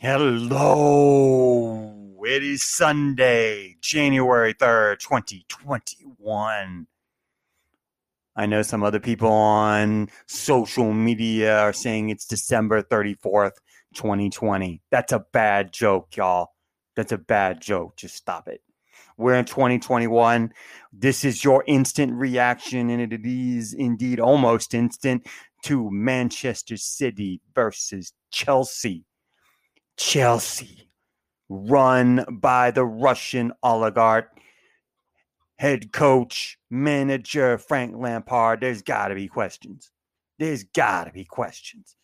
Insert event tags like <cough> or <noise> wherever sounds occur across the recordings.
Hello. It is Sunday, January 3rd, 2021. I know some other people on social media are saying it's December 34th, 2020. That's a bad joke, y'all. That's a bad joke. Just stop it. We're in 2021. This is your instant reaction, and it is indeed almost instant to Manchester City versus Chelsea. Chelsea, run by the Russian oligarch, head coach, manager Frank Lampard. There's got to be questions. There's got to be questions.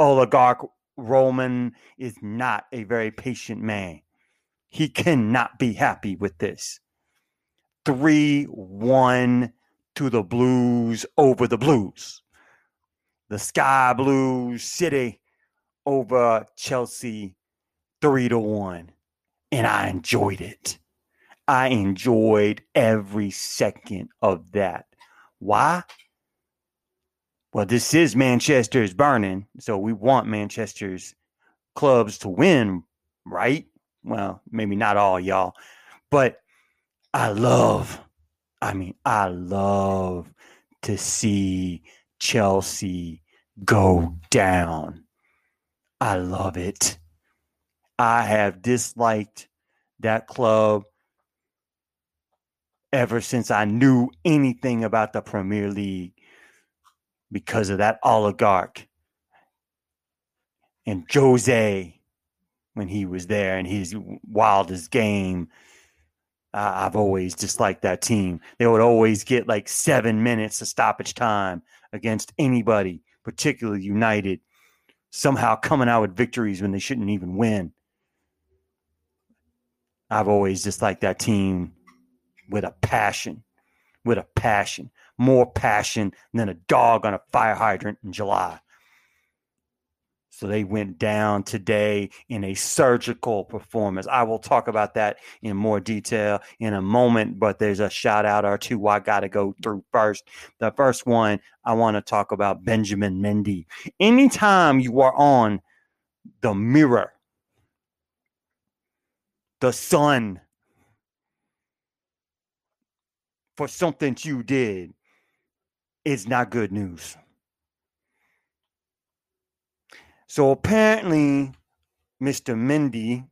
Oligarch Roman is not a very patient man. He cannot be happy with this. 3 1 to the Blues over the Blues. The Sky Blues City over Chelsea three to one. And I enjoyed it. I enjoyed every second of that. Why? Well, this is Manchester's burning, so we want Manchester's clubs to win, right? Well, maybe not all y'all, but I love, I mean, I love to see Chelsea go down. I love it. I have disliked that club ever since I knew anything about the Premier League because of that oligarch and Jose when he was there and his wildest game. I've always disliked that team. They would always get like seven minutes of stoppage time against anybody, particularly United somehow coming out with victories when they shouldn't even win. I've always just liked that team with a passion, with a passion, more passion than a dog on a fire hydrant in July. So they went down today in a surgical performance. I will talk about that in more detail in a moment, but there's a shout out or two I got to go through first. The first one, I want to talk about Benjamin Mendy. Anytime you are on the mirror, the sun, for something you did, it's not good news. So apparently, Mr. Mendy,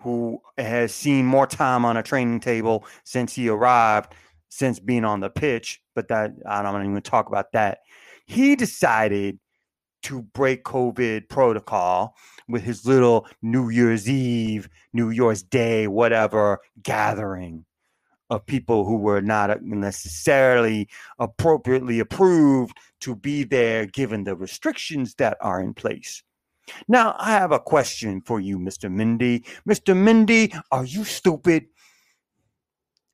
who has seen more time on a training table since he arrived, since being on the pitch, but that I don't even talk about that. He decided to break COVID protocol with his little New Year's Eve, New Year's Day, whatever gathering of people who were not necessarily appropriately approved to be there given the restrictions that are in place. Now, I have a question for you, Mr. Mendy. Mr. Mendy, are you stupid?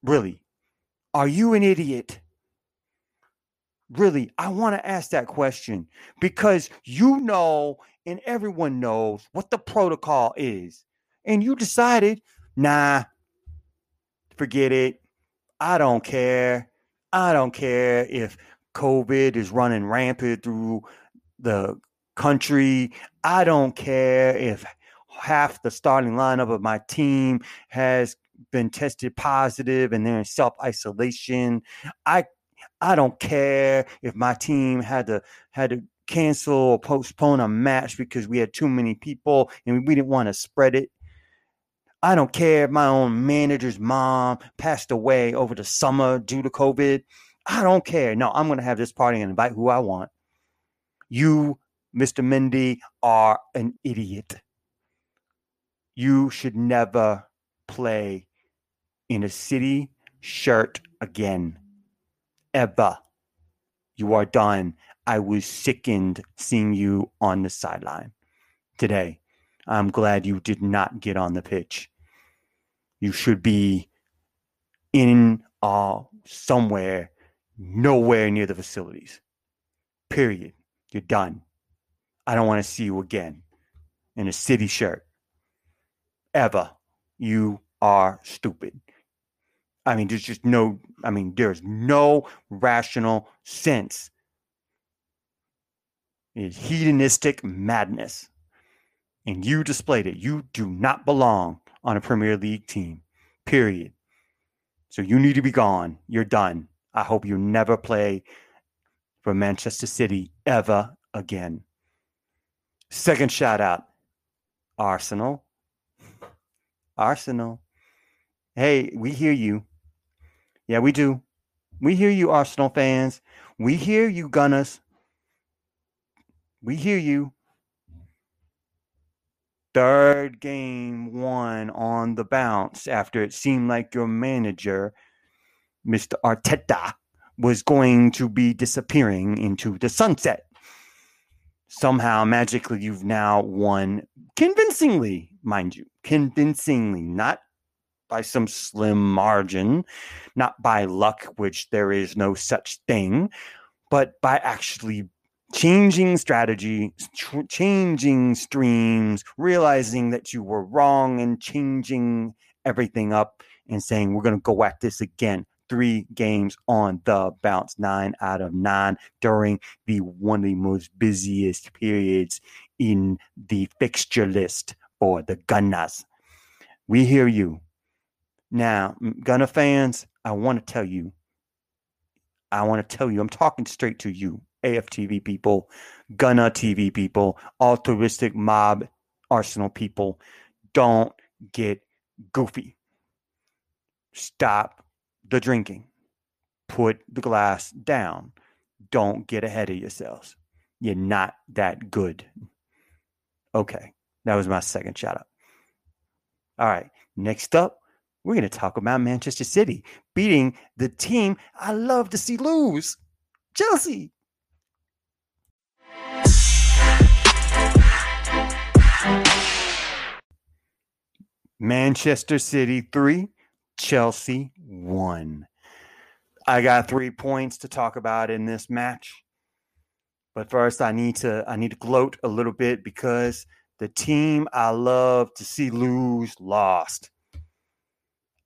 Really? Are you an idiot? Really, I want to ask that question because you know, and everyone knows what the protocol is. And you decided, nah, forget it. I don't care. I don't care if COVID is running rampant through the country. I don't care if half the starting lineup of my team has been tested positive and they're in self isolation. I I don't care if my team had to had to cancel or postpone a match because we had too many people and we didn't want to spread it. I don't care if my own manager's mom passed away over the summer due to COVID. I don't care. No, I'm going to have this party and invite who I want. You, Mr. Mendy, are an idiot. You should never play in a city shirt again. Ever. You are done. I was sickened seeing you on the sideline today. I'm glad you did not get on the pitch. You should be in uh, somewhere, nowhere near the facilities. Period. You're done. I don't want to see you again in a city shirt. Ever. You are stupid. I mean, there's just no, I mean, there's no rational sense. It's hedonistic madness. and you displayed it. You do not belong on a Premier League team, period. So you need to be gone. You're done. I hope you never play for Manchester City ever again. Second shout out Arsenal. Arsenal. Hey, we hear you. Yeah, we do. We hear you, Arsenal fans. We hear you, Gunners. We hear you. Third game won on the bounce after it seemed like your manager, Mr. Arteta, was going to be disappearing into the sunset. Somehow, magically, you've now won convincingly, mind you, convincingly, not by some slim margin, not by luck, which there is no such thing, but by actually changing strategy, tr- changing streams, realizing that you were wrong and changing everything up and saying, we're going to go at this again. Three games on the bounce, nine out of nine during the one of the most busiest periods in the fixture list for the Gunners. We hear you. Now, Gunner fans, I want to tell you, I want to tell you, I'm talking straight to you, AFTV people, Gunner TV people, altruistic mob Arsenal people. Don't get goofy. Stop the drinking. Put the glass down. Don't get ahead of yourselves. You're not that good. Okay, that was my second shout out. All right, next up, we're going to talk about Manchester City beating the team I love to see lose Chelsea. Manchester City 3, Chelsea 1. I got 3 points to talk about in this match. But first I need to I need to gloat a little bit because the team I love to see lose lost.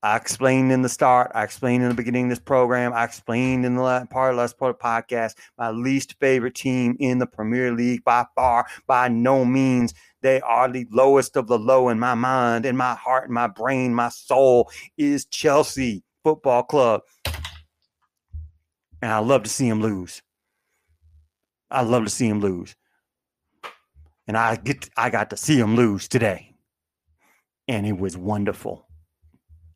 I explained in the start. I explained in the beginning of this program. I explained in the last part of last part of podcast. My least favorite team in the Premier League by far, by no means. They are the lowest of the low in my mind, in my heart, in my brain, my soul is Chelsea Football Club. And I love to see them lose. I love to see them lose. And I get I got to see them lose today. And it was wonderful.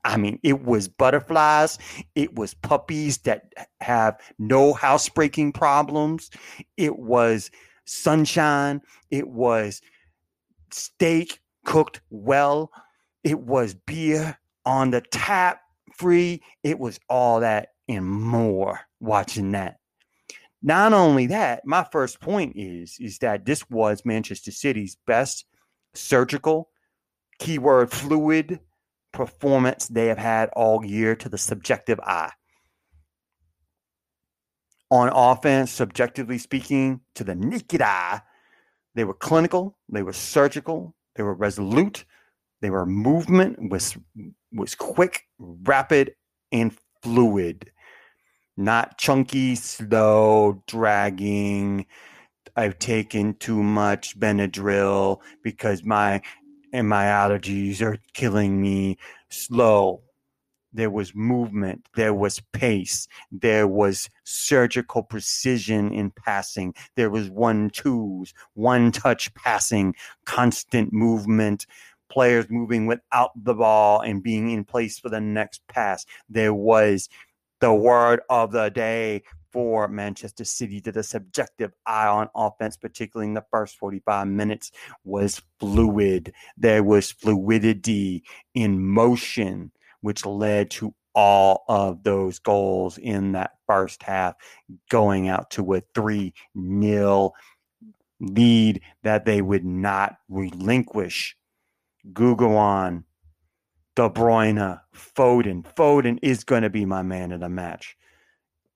I mean, it was butterflies. It was puppies that have no housebreaking problems. It was sunshine. It was steak cooked well. It was beer on the tap free. It was all that and more watching that. Not only that, my first point is is that this was Manchester City's best surgical keyword fluid performance they have had all year to the subjective eye. On offense, subjectively speaking, to the naked eye, they were clinical, they were surgical, they were resolute, they were movement was was quick, rapid, and fluid. Not chunky, slow, dragging. I've taken too much Benadryl because my and my allergies are killing me slow. There was movement, there was pace, there was surgical precision in passing, there was one twos, one touch passing, constant movement, players moving without the ball and being in place for the next pass. There was the word of the day for Manchester City to the subjective eye on offense, particularly in the first 45 minutes, was fluid. There was fluidity in motion, which led to all of those goals in that first half, going out to a 3 0 lead that they would not relinquish. Gundogan, De Bruyne, Foden. Foden is going to be my man of the match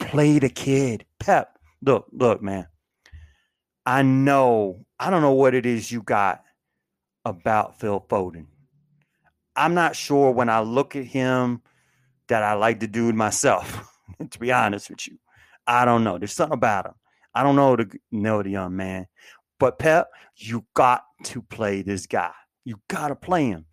play the kid. Pep, look, look, man. I know, I don't know what it is you got about Phil Foden. I'm not sure when I look at him that I like the dude myself, <laughs> to be honest with you. I don't know. There's something about him. I don't know the know the young man, But Pep, you got to play this guy. You got to play him.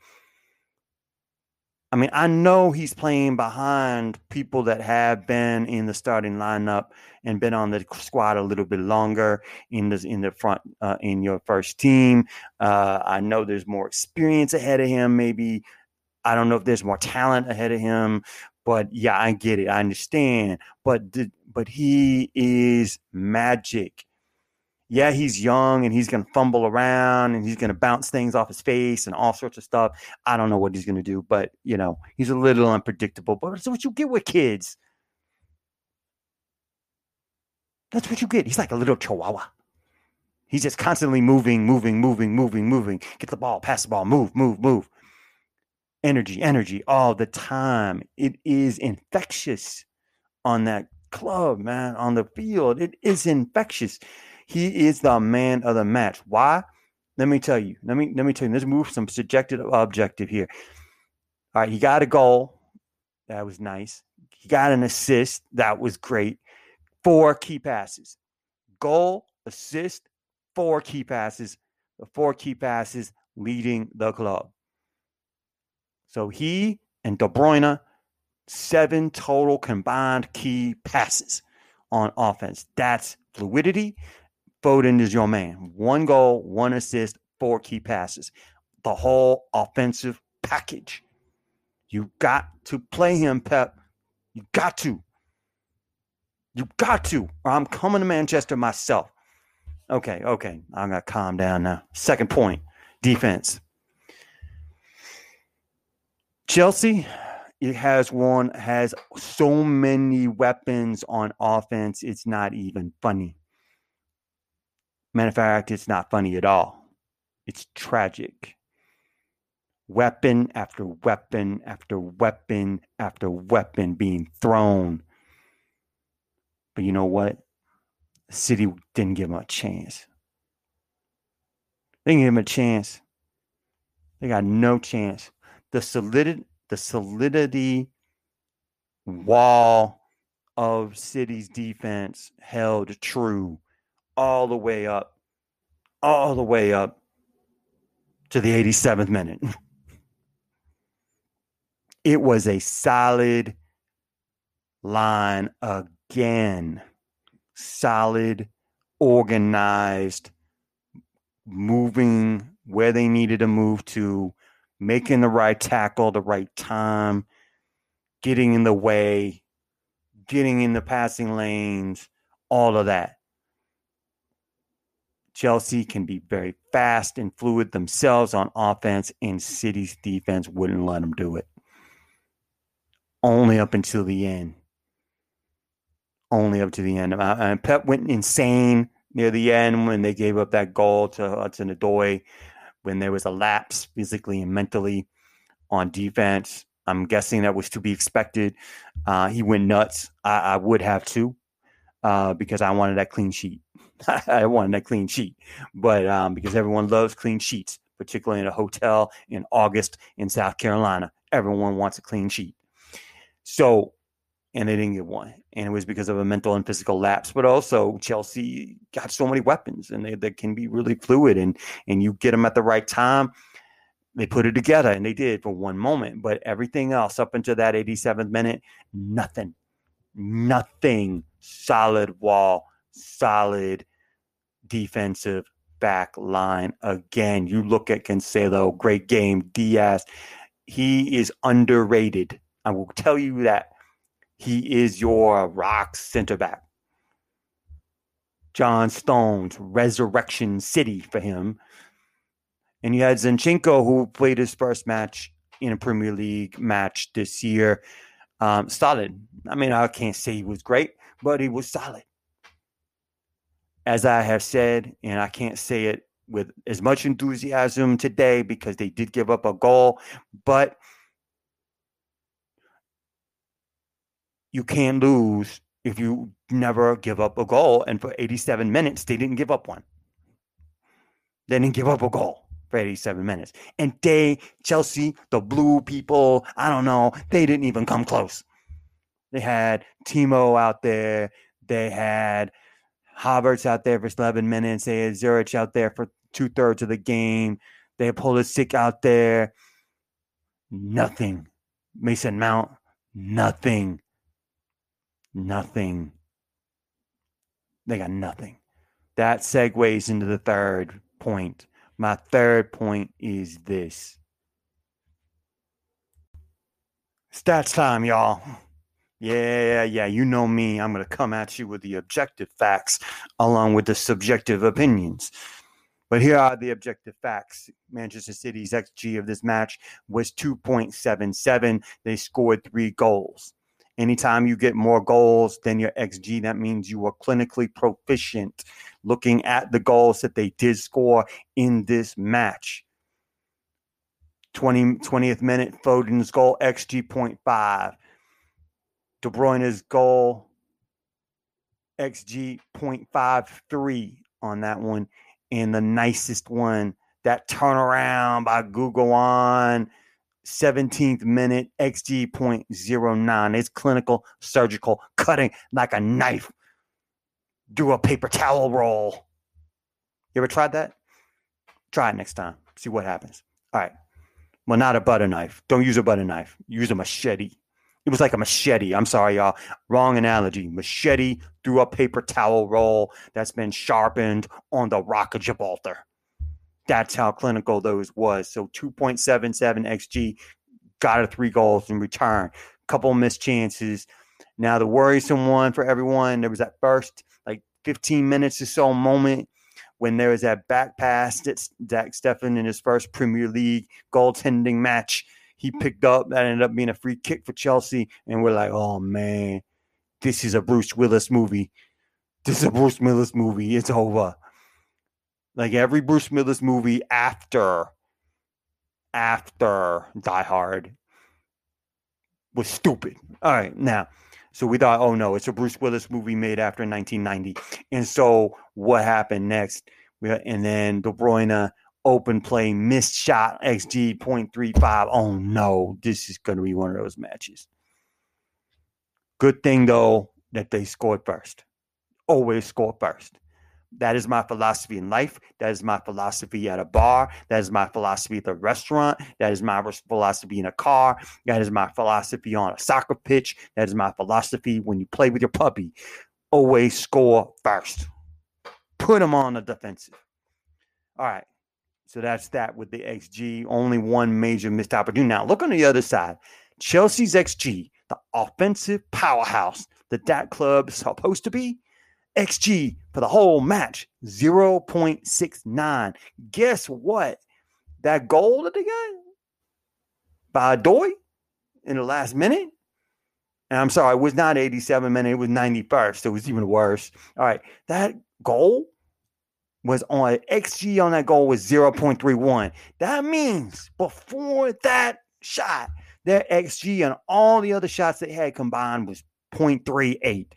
I mean, I know he's playing behind people that have been in the starting lineup and been on the squad a little bit longer in the in the front uh, in your first team. Uh, I know there's more experience ahead of him. Maybe I don't know if there's more talent ahead of him, but yeah, I get it. I understand. But but he is magic yeah, he's young and he's going to fumble around and he's going to bounce things off his face and all sorts of stuff. I don't know what he's going to do, but you know, he's a little unpredictable. But that's what you get with kids. That's what you get. He's like a little chihuahua. He's just constantly moving, moving, moving, moving, moving. Get the ball, pass the ball, move, move, move. Energy, energy all the time. It is infectious on that club, man, on the field. It is infectious. He is the man of the match. Why? Let me tell you. Let me let me tell you. Let's move some subjective objective here. All right, he got a goal. That was nice. He got an assist. That was great. Four key passes. Goal, assist, four key passes. The four key passes leading the club. So he and De Bruyne, seven total combined key passes on offense. That's fluidity. Foden is your man. One goal, one assist, four key passes. The whole offensive package. You got to play him, Pep. You got to. You got to, or I'm coming to Manchester myself. Okay, okay. I'm going to calm down now. Second point defense. Chelsea it has one has so many weapons on offense it's not even funny Matter of fact, it's not funny at all. It's tragic. Weapon after weapon after weapon after weapon being thrown. But you know what? The city didn't give him a chance. They didn't give him a chance. They got no chance. The solidity, the solidity wall of City's defense held true all the way up, all the way up to the 87th minute. <laughs> It was a solid line again. Solid, organized, moving where they needed to move to, making the right tackle, the right time, getting in the way, getting in the passing lanes, all of that. Chelsea can be very fast and fluid themselves on offense, and City's defense wouldn't let them do it. Only up until the end. Only up to the end. And Pep went insane near the end when they gave up that goal to Hudson Odoi, when there was a lapse physically and mentally on defense. I'm guessing that was to be expected. Uh, he went nuts. I, I would have too, uh, because I wanted that clean sheet. <laughs> I wanted a clean sheet, but um, because everyone loves clean sheets, particularly in a hotel in August in South Carolina, everyone wants a clean sheet. So, and they didn't get one, and it was because of a mental and physical lapse. But also, Chelsea got so many weapons, and they, they can be really fluid, and and you get them at the right time. They put it together, and they did for one moment. But everything else up until that 87th minute, nothing, nothing solid wall solid defensive back line again. You look at Cancelo, great game. Dias, he is underrated. I will tell you that he is your rock center back. John Stones, Resurrection City for him. And you had Zinchenko, who played his first match in a Premier League match this year. Um, solid. I mean, I can't say he was great, but he was solid as I have said, and I can't say it with as much enthusiasm today because they did give up a goal, but you can't lose if you never give up a goal. And for 87 minutes, they didn't give up one. They didn't give up a goal for 87 minutes. And they, Chelsea, the blue people, I don't know, they didn't even come close. They had Timo out there. They had Havertz out there for 11 minutes. They had Ziyech out there for two thirds of the game. They had Pulisic out there. Nothing. Mason Mount, nothing. Nothing. They got nothing. That segues into the third point. My third point is this stats time, y'all. Yeah, yeah, you know me. I'm going to come at you with the objective facts along with the subjective opinions. But here are the objective facts. Manchester City's XG of this match was 2.77. They scored three goals. Anytime you get more goals than your XG, that means you are clinically proficient looking at the goals that they did score in this match. 20, 20th minute, Foden's goal, XG 0.5. De Bruyne's goal, XG 0.53 on that one. And the nicest one, that turnaround by Gundogan 17th minute, XG 0.09. It's clinical, surgical, cutting like a knife. Do a paper towel roll. You ever tried that? Try it next time. See what happens. All right. Well, not a butter knife. Don't use a butter knife. Use a machete. It was like a machete. I'm sorry, y'all. Wrong analogy. Machete through a paper towel roll that's been sharpened on the rock of Gibraltar. That's how clinical those was. So 2.77 XG got a three goals in return. Couple missed chances. Now the worrisome one for everyone, there was that first like 15 minutes or so moment when there was that back pass that Zach Steffen in his first Premier League goaltending match he mm. picked up that ended up being a free kick for Chelsea, and we're like, oh man, this is a Bruce Willis movie. This is a Bruce Willis movie. It's over. Like every Bruce Willis movie after after Die Hard was stupid. All right, now. So we thought, oh no, it's a Bruce Willis movie made after 1990. And so what happened next? We, and then De Bruyne open play, missed shot, XG 0.35. Oh no, this is going to be one of those matches. Good thing though that they scored first. Always score first. That is my philosophy in life. That is my philosophy at a bar. That is my philosophy at the restaurant. That is my philosophy in a car. That is my philosophy on a soccer pitch. That is my philosophy when you play with your puppy. Always score first. Put them on the defensive. All right. So that's that with the XG. Only one major missed opportunity. Now look on the other side. Chelsea's XG, the offensive powerhouse that that club is supposed to be, XG for the whole match, 0.69. Guess what? That goal that they got by Doy in the last minute, and I'm sorry, it was not 87 minutes, it was 91st. So it was even worse. All right, that goal was on XG on that goal was 0.31. That means before that shot, their XG and all the other shots they had combined was 0.38.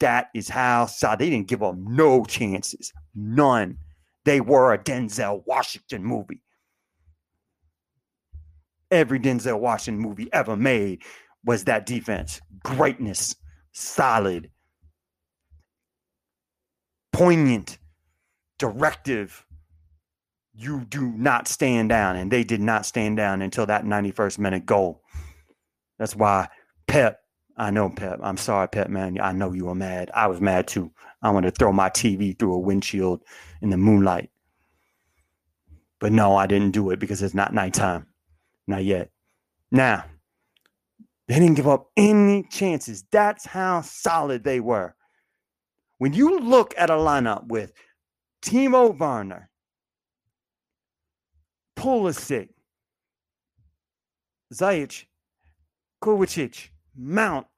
That is how so they didn't give up no chances. None. They were a Denzel Washington movie. Every Denzel Washington movie ever made was that defense. Greatness, solid, poignant directive you do not stand down. And they did not stand down until that 91st minute goal. That's why pep i know pep i'm sorry pep man i know you were mad. I was mad too. I wanted to throw my tv through a windshield in the moonlight. But no i didn't do it because it's not nighttime. Not yet. Now they didn't give up any chances. That's how solid they were. When you look at a lineup with Timo Werner, Pulisic, Ziyech, Kovacic, Mount.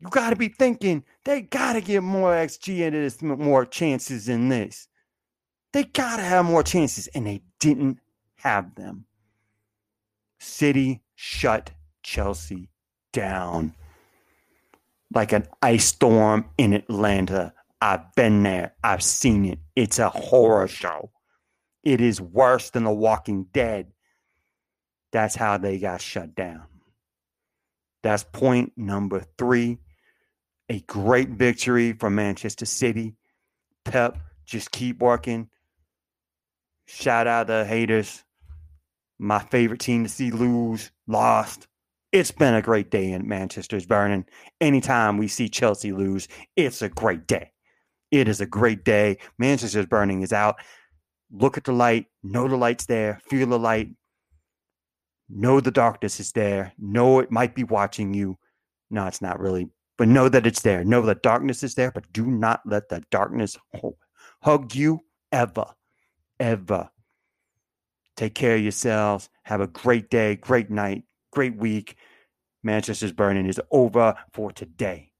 You got to be thinking they got to get more XG into this, more chances than this. They got to have more chances, and they didn't have them. City shut Chelsea down like an ice storm in Atlanta I've been there. I've seen it. It's a horror show. It is worse than The Walking Dead. That's how they got shut down. That's point number three. A great victory for Manchester City. Pep, just keep working. Shout out the haters. My favorite team to see lose, lost. It's been a great day in Manchester's burning. Anytime we see Chelsea lose, it's a great day. It is a great day. Manchester's burning is out. Look at the light, know the light's there, feel the light, know the darkness is there, know it might be watching you. No, it's not really, but know that it's there. Know that darkness is there, but do not let the darkness hug you ever, ever. Take care of yourselves. Have a great day, great night, great week. Manchester's Burning is over for today.